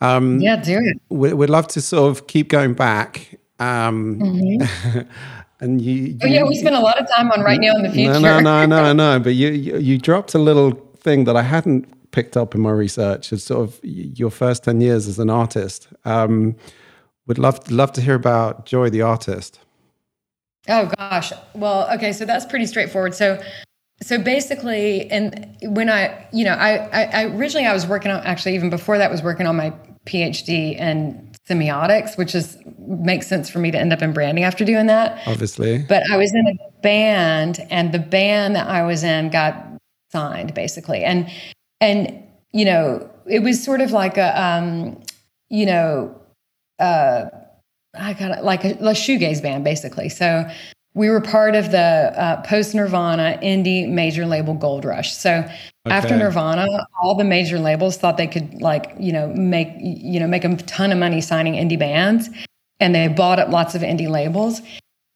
Um, yeah do it. we, would love to sort of keep going back um, mm-hmm. <laughs> and you, you, oh yeah we spend a lot of time on right now in the future no no no <laughs> no no but you, you you dropped a little thing that i hadn't picked up in my research is sort of your first 10 years as an artist. Um, would love, love to hear about Joy the artist. Oh gosh. Well, okay, so that's pretty straightforward. So so basically and when I, you know, I, I, I originally I was working on actually even before that was working on my PhD in semiotics, which is makes sense for me to end up in branding after doing that. Obviously. But I was in a band and the band that I was in got signed basically. And and you know it was sort of like a um, you know uh, I got like a, a shoegaze band basically. So we were part of the uh, post Nirvana indie major label gold rush. So okay. after Nirvana, all the major labels thought they could like you know make you know make a ton of money signing indie bands, and they bought up lots of indie labels.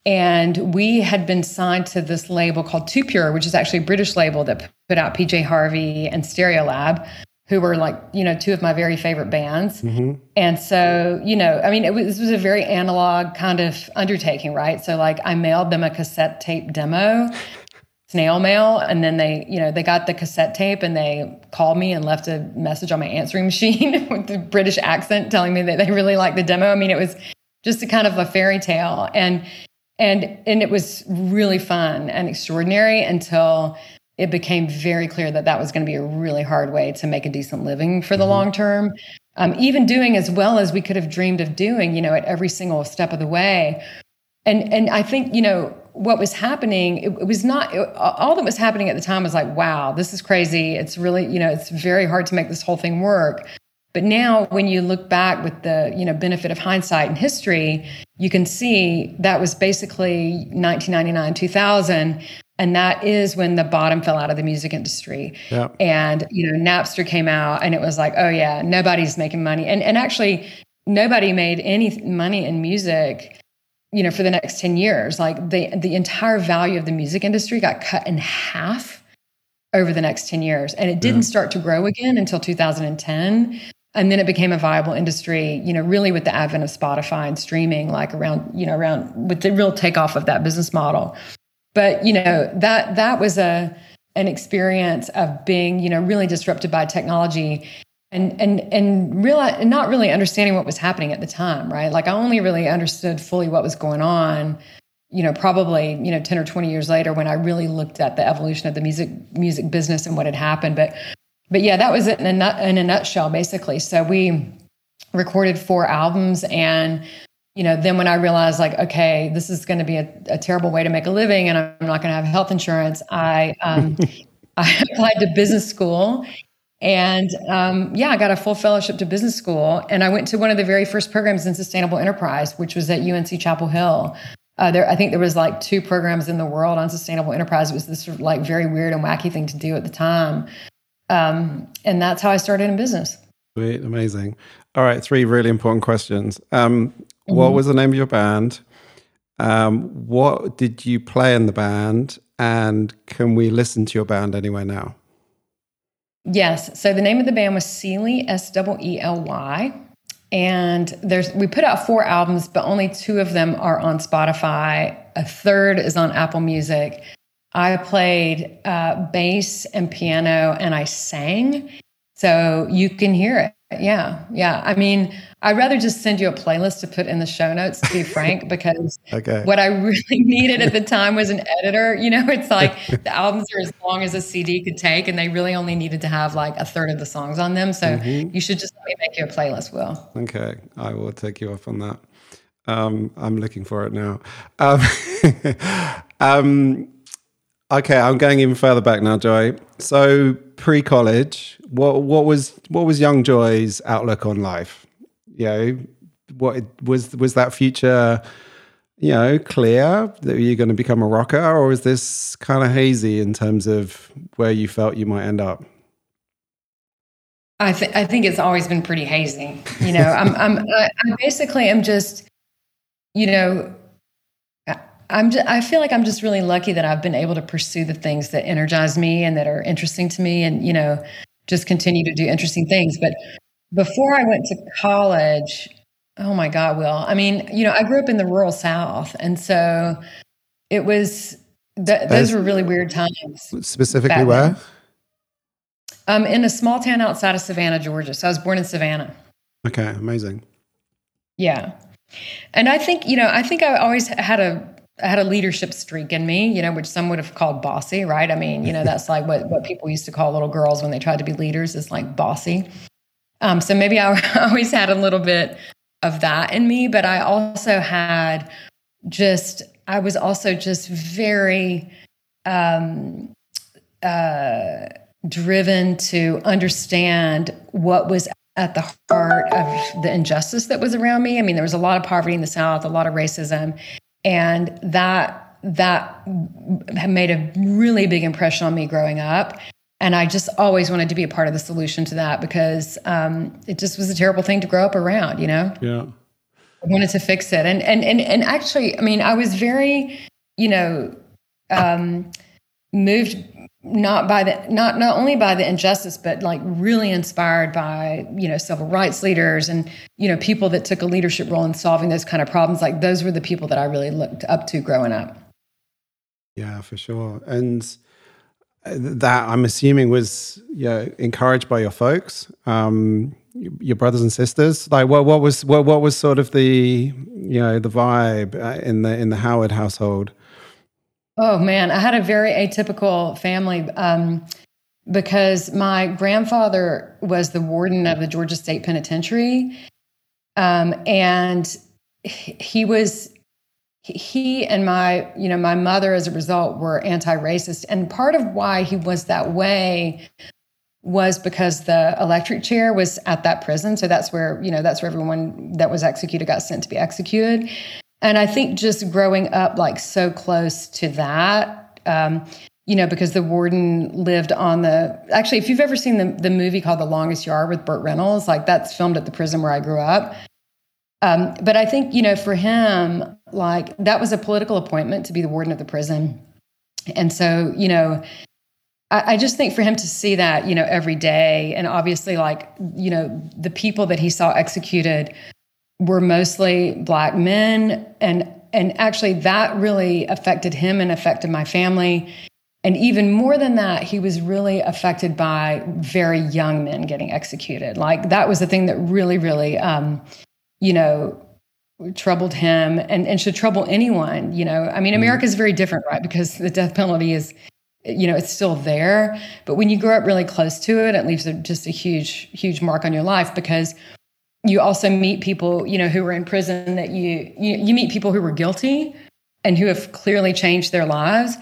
And we had been signed to this label called Too Pure, which is actually a British label that put out PJ Harvey and Stereolab, who were like, you know, two of my very favorite bands. Mm-hmm. And so, you know, I mean, it was, this was a very analog kind of undertaking, right? So, like, I mailed them a cassette tape demo, <laughs> snail mail, and then they, you know, they got the cassette tape and they called me and left a message on my answering <laughs> machine with the British accent telling me that they really liked the demo. I mean, it was just a kind of a fairy tale. And and and it was really fun and extraordinary until it became very clear that that was going to be a really hard way to make a decent living for the mm-hmm. long term. Um, even doing as well as we could have dreamed of doing you know at every single step of the way. And and i think you know what was happening it, it was not it, all that was happening at the time was like wow this is crazy. It's really you know it's very hard to make this whole thing work but now when you look back with the, you know, benefit of hindsight and history, you can see that was basically 1999, 2000 and that is when the bottom fell out of the music industry. Yeah. and you know napster came out and it was like oh yeah nobody's making money. And and actually nobody made any money in music you know for the next 10 years. Like the the entire value of the music industry got cut in half over the next 10 years. And it didn't yeah. start to grow again until 2010 and then it became a viable industry you know really with the advent of spotify and streaming like around you know around with the real takeoff of that business model. But you know that that was a an experience of being you know really disrupted by technology and and and real and not really understanding what was happening at the time right? Like i only really understood fully what was going on you know probably you know 10 or 20 years later when i really looked at the evolution of the music music business and what had happened. But but yeah, that was it in a, nut, in a nutshell, basically. So we recorded four albums and you know then when i realized like okay this is going to be a, a, terrible way to make a living and i'm not going to have health insurance i um, <laughs> i applied to business school and um, yeah i got a full fellowship to business school and i went to one of the very first programs in sustainable enterprise which was at unc chapel hill uh, there, I think there was like two programs in the world on sustainable enterprise. It was this like very weird and wacky thing to do at the time. Um, and that's how I started in business. Sweet, amazing. All right, three really important questions. Um, mm-hmm. What was the name of your band? Um, what did you play in the band? And can we listen to your band anywhere now? Yes. So the name of the band was Seely, S W E L Y. And there's we put out four albums, but only two of them are on Spotify. A third is on Apple Music. I played uh, bass and piano and I sang. So you can hear it. Yeah. Yeah. I mean, I'd rather just send you a playlist to put in the show notes, to be <laughs> frank, because okay. what I really <laughs> needed at the time was an editor. You know, it's like <laughs> the albums are as long as a CD could take, and they really only needed to have like a third of the songs on them. So mm-hmm. you should just let me make you a playlist, Will. Okay. I will take you off on that. Um, I'm looking for it now. Um, um, Okay, I'm going even further back now, Joy. So pre-college, what what was what was young Joy's outlook on life? You know, what was was that future? You know, clear that you're going to become a rocker, or was this kind of hazy in terms of where you felt you might end up? I think I think it's always been pretty hazy. You know, I'm I'm I basically am just, you know, I'm just, I feel like I'm just really lucky that I've been able to pursue the things that energize me and that are interesting to me and, you know, just continue to do interesting things. But before I went to college, oh my God, Will, I mean, you know, I grew up in the rural South. And so it was, th- those were really weird times. Specifically where? Um, in a small town outside of Savannah, Georgia. So I was born in Savannah. Okay, amazing. Yeah. And I think, you know, I think I always had a I had a leadership streak in me, you know, which some would have called bossy, right? I mean, you know, that's like what, what people used to call little girls when they tried to be leaders is like bossy. Um, so maybe <laughs> I always had a little bit of that in me, but I also had just, I was also just very um, uh, driven to understand what was at the heart of the injustice that was around me. I mean, there was a lot of poverty in the South, a lot of racism, and that that made a really big impression on me growing up. And i just always wanted to be a part of the solution to that because um, it just was a terrible thing to grow up around you know? Yeah. I wanted to fix it. And and and, and actually i mean i was very you know um, moved not by the not not only by the injustice but like really inspired by you know civil rights leaders and you know people that took a leadership role in solving those kind of problems. Like those were the people that i really looked up to growing up. Yeah for sure. And uh, that i'm assuming was yeah encouraged by your folks um your brothers and sisters? Like what what was what, what was sort of the you know the vibe uh, in the in the howard household Oh man, I had a very atypical family um, because my grandfather was the warden of the Georgia State Penitentiary, um, and he was he and my you know my mother as a result were anti-racist. And part of why he was that way was because the electric chair was at that prison. So that's where you know that's where everyone that was executed got sent to be executed and I think just growing up like so close to that, um, you know, because the warden lived on the actually, if you've ever seen the, the movie called The Longest Yard with Burt Reynolds, like that's filmed at the prison where I grew up. Um, but I think, you know, for him, like that was a political appointment to be the warden of the prison. And so, you know, I, I just think for him to see that, you know, every day, and obviously, like, you know, the people that he saw executed were mostly black men and and actually that really affected him and affected my family. And even more than that he was really affected by very young men getting executed. Like that was the thing that really really um, you know troubled him and, and should trouble anyone you know? I mean mm-hmm. america is very different right? Because the death penalty is you know it's still there. But when you grow up really close to it it leaves a, just a huge huge mark on your life because you also meet people, you know, who were in prison that you, you, you meet people who were guilty and who have clearly changed their lives.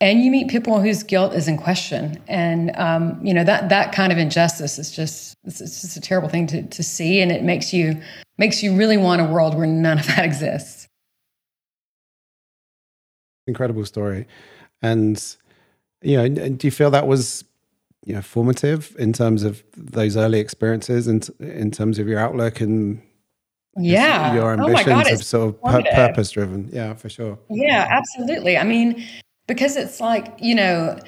And you meet people whose guilt is in question. And, um, you know, that, that kind of injustice is just, it's, just a terrible thing to, to see. And it makes you, makes you really want a world where none of that <laughs> exists. Incredible story. And, you know, do you feel that was you know formative in terms of those early experiences and in terms of your outlook and yeah. your ambitions oh of sort of pu- purpose driven yeah for sure. Yeah absolutely. I mean because it's like you know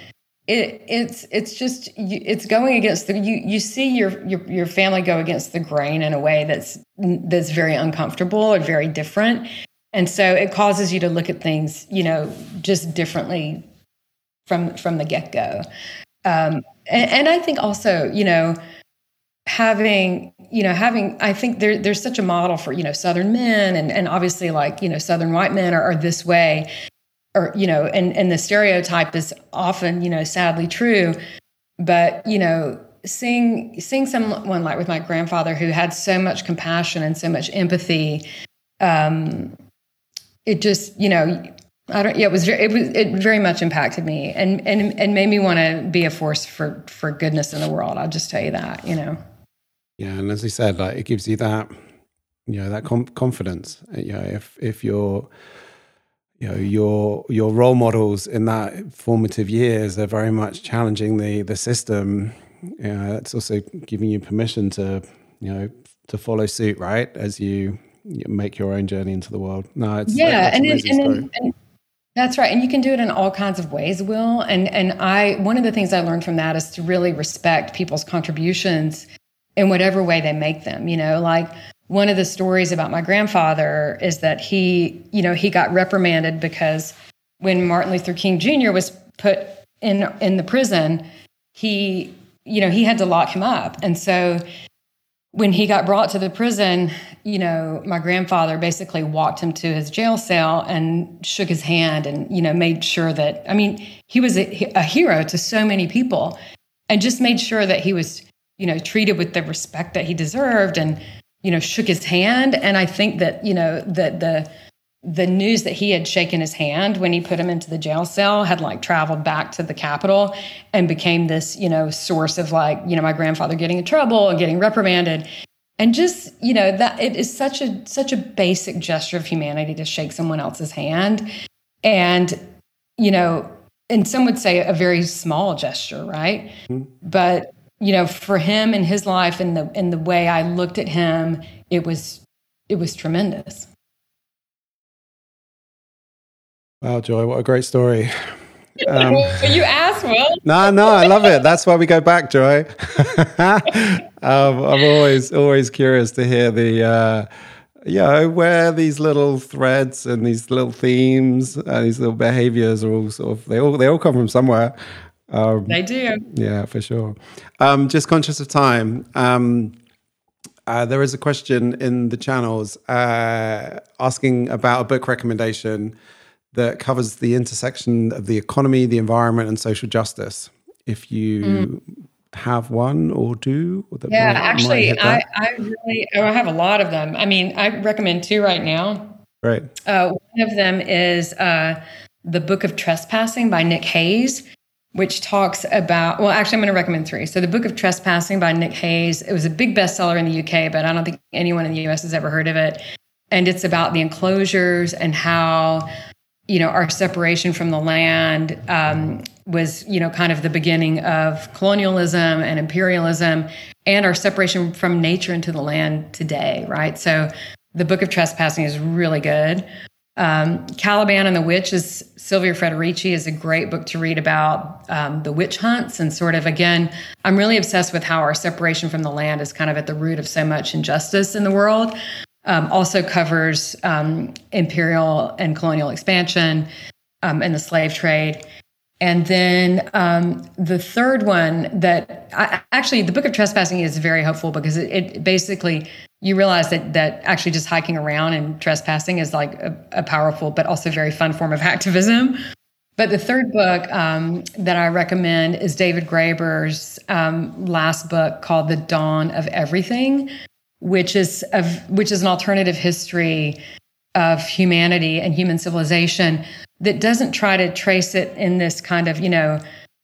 it it's it's just it's going against the you you see your your your family go against the grain in a way that's that's very uncomfortable or very different. And so it causes you to look at things you know just differently from from the get-go. Um, and, and I think also, you know, having you know having i think there, there's such a model for you know southern men and, and obviously like you know southern white men are, are this way or you know and and the stereotype is often you know sadly true. But you know seeing seeing someone like with my grandfather who had so much compassion and so much empathy um it just you know I don't. Yeah, it was. It was. It very much impacted me, and and and made me want to be a force for for goodness in the world. I'll just tell you that. You know. Yeah, and as you said, like it gives you that, you know, that com- confidence. You know, if if you're, you know, your your role models in that formative years are very much challenging the the system. You know, it's also giving you permission to, you know, to follow suit, right? As you, make your own journey into the world. No, it's yeah, and, it, and, and, that's right. And you can do it in all kinds of ways, Will. And and I one of the things I learned from that is to really respect people's contributions in whatever way they make them, you know, like one of the stories about my grandfather is that he, you know, he got reprimanded because when Martin Luther King Jr. was put in in the prison, he, you know, he had to lock him up. And so when he got brought to the prison, you know, my grandfather basically walked him to his jail cell and shook his hand and, you know, made sure that, I mean, he was a, a hero to so many people and just made sure that he was, you know, treated with the respect that he deserved and, you know, shook his hand. And I think that, you know, that the, the news that he had shaken his hand when he put him into the jail cell had like traveled back to the capital and became this you know source of like you know my grandfather getting in trouble and getting reprimanded. And just you know that it is such a such a basic gesture of humanity to shake someone else's hand. And you know and some would say a very small gesture right? Mm-hmm. but you know for him in his life and the in the way i looked at him it was it was tremendous Wow, Joy, what a great story. Um, <laughs> you asked, Will. No, no, I love it. That's why we go back, Joy. <laughs> um, I'm always, always curious to hear the, uh, you know, where these little threads and these little themes and these little behaviors are all sort of, they all, they all come from somewhere. Um, they do. Yeah, for sure. Um, just conscious of time. Um, uh, there is a question in the channels uh, asking about a book recommendation that covers the intersection of the economy, the environment, and social justice. If you mm. have one or two, yeah, might, actually, might I, I really oh, I have a lot of them. I mean, I recommend two right now. Right. Uh, one of them is uh, the Book of Trespassing by Nick Hayes, which talks about. Well, actually, I'm going to recommend three. So, the Book of Trespassing by Nick Hayes. It was a big bestseller in the UK, but I don't think anyone in the US has ever heard of it. And it's about the enclosures and how you know, our separation from the land um, was, you know, kind of the beginning of colonialism and imperialism and our separation from nature into the land today, right? So the Book of Trespassing is really good. Um, Caliban and the Witch is Silvia Federici is a great book to read about um, the witch hunts and sort of again, I'm really obsessed with how our separation from the land is kind of at the root of so much injustice in the world um, also covers um, imperial and colonial expansion um, and the slave trade. And then um, the third one that I, actually the Book of Trespassing is very hopeful because it, it, basically you realize that that actually just hiking around and trespassing is like a, a powerful but also very fun form of <laughs> activism. But the third book um, that I recommend is David Graeber's um, last book called The Dawn of Everything, which is of which is an alternative history of humanity and human civilization that doesn't try to trace it in this kind of you know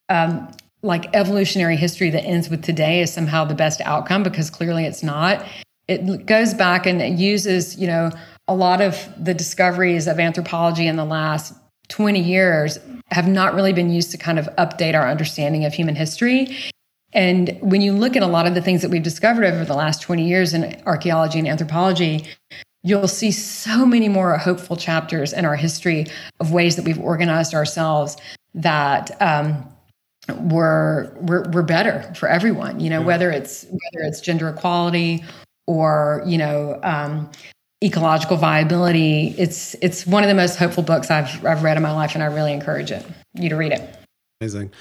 um, like evolutionary history that ends with today is somehow the best outcome because clearly it's not. It goes back and it uses you know a lot of the discoveries of anthropology in the last 20 years have not really been used to kind of update our understanding of human history and when you look at a lot of the things that we've discovered over the last 20 years in archaeology and anthropology, you'll see so many more hopeful chapters in our history of ways that we've organized ourselves that um, were, were, were better for everyone. You know, whether it's whether it's gender equality or you know um, ecological viability. It's it's one of the most hopeful books I've I've read in my life, and I really encourage it you to read it. Amazing.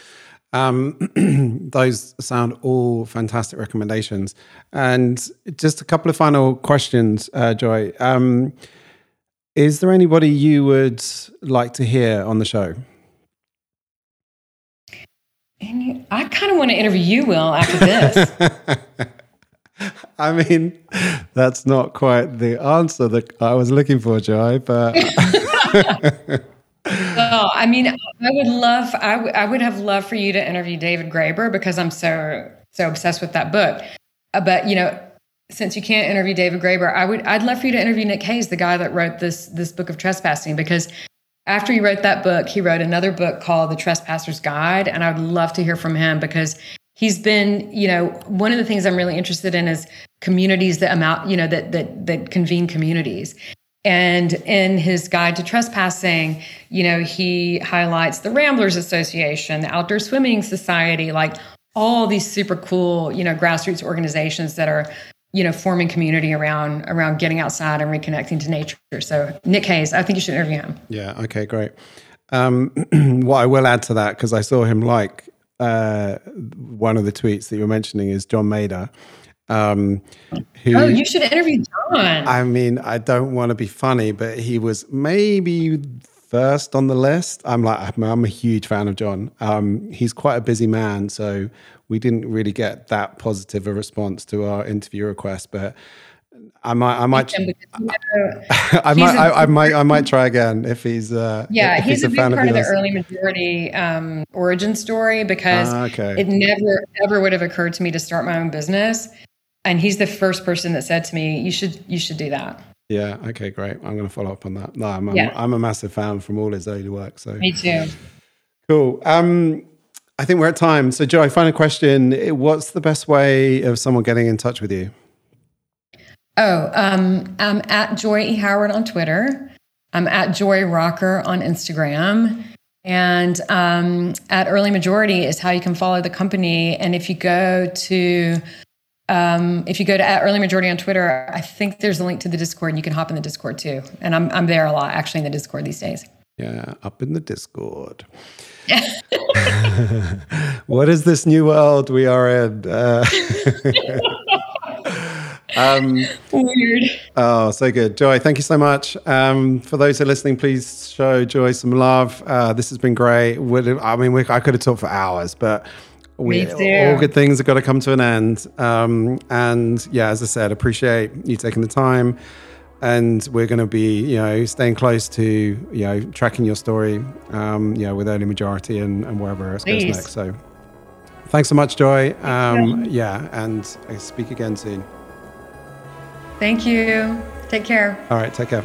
Um, <clears throat> those sound all fantastic recommendations. And just a couple of final questions, uh, Joy. Um, is there anybody you would like to hear on the show? You, I kind of want to interview you, Will, after this. <laughs> I mean, that's not quite the answer that I was looking for, Joy, but. <laughs> <laughs> well, I mean, I would love, I, w- I would have loved for you to interview David Graeber because I'm so, so obsessed with that book. Uh, but, you know, since you can't interview David Graeber, I would, I'd love for you to interview Nick Hayes, the guy that wrote this, this book of trespassing, because after he wrote that book, he wrote another book called The Trespasser's Guide. And I would love to hear from him because he's been, you know, one of the things I'm really interested in is communities that amount, you know, that that that convene communities. And in his guide to trespassing, you know, he highlights the Ramblers Association, the Outdoor Swimming Society, like all these super cool, you know, grassroots organizations that are, you know, forming community around around getting outside and reconnecting to nature. So Nick Hayes, I think you should interview him. Yeah. Okay. Great. Um, <clears throat> what I will add to that because I saw him like uh, one of the tweets that you were mentioning is John Maeda, um, who, oh, you should interview John. I mean, I don't want to be funny, but he was maybe first on the list. I'm like, I'm a huge fan of John. Um, he's quite a busy man, so we didn't really get that positive a response to our interview request, but. I might, I might, <laughs> I might, I, I, might, I might try again if he's. Uh, yeah, he's, he's, a, big part of, of the early majority um, origin story because uh, okay. it never ever would have occurred to me to start my own business and he's the first person that said to me, "You should you should do that." Yeah. Okay. Great. I'm going to follow up on that. No, I'm, yeah. I'm, I'm a massive fan from all his early work. So me too. Cool. Um, I think we're at time. So, Joy, final question: What's the best way of someone getting in touch with you? Oh, um, I'm at Joy E. Howard on Twitter. I'm at Joy Rocker on Instagram. And um, at Early Majority is how you can follow the company. And if you go to um, if you go to early majority on Twitter, I think there's a link to the Discord and you can hop in the Discord too. And I'm, I'm there a lot actually in the Discord these days. Yeah, up in the Discord. <laughs> <laughs> what is this new world we are in? Uh, <laughs> um, Weird. Oh, so good. Joy, thank you so much. Um, for those who are listening, please show Joy some love. Uh, this has been great. I mean, we, I could have talked for hours, but we, all good things have got to come to an end. Um, and yeah, as I said, appreciate you taking the time. And we're going to be, you know, staying close to, you know, tracking your story, um, you know, with early majority and, and wherever else Please. goes next. So thanks so much, Joy. Um, yeah, and I speak again soon. Thank you. Take care. All right, take care.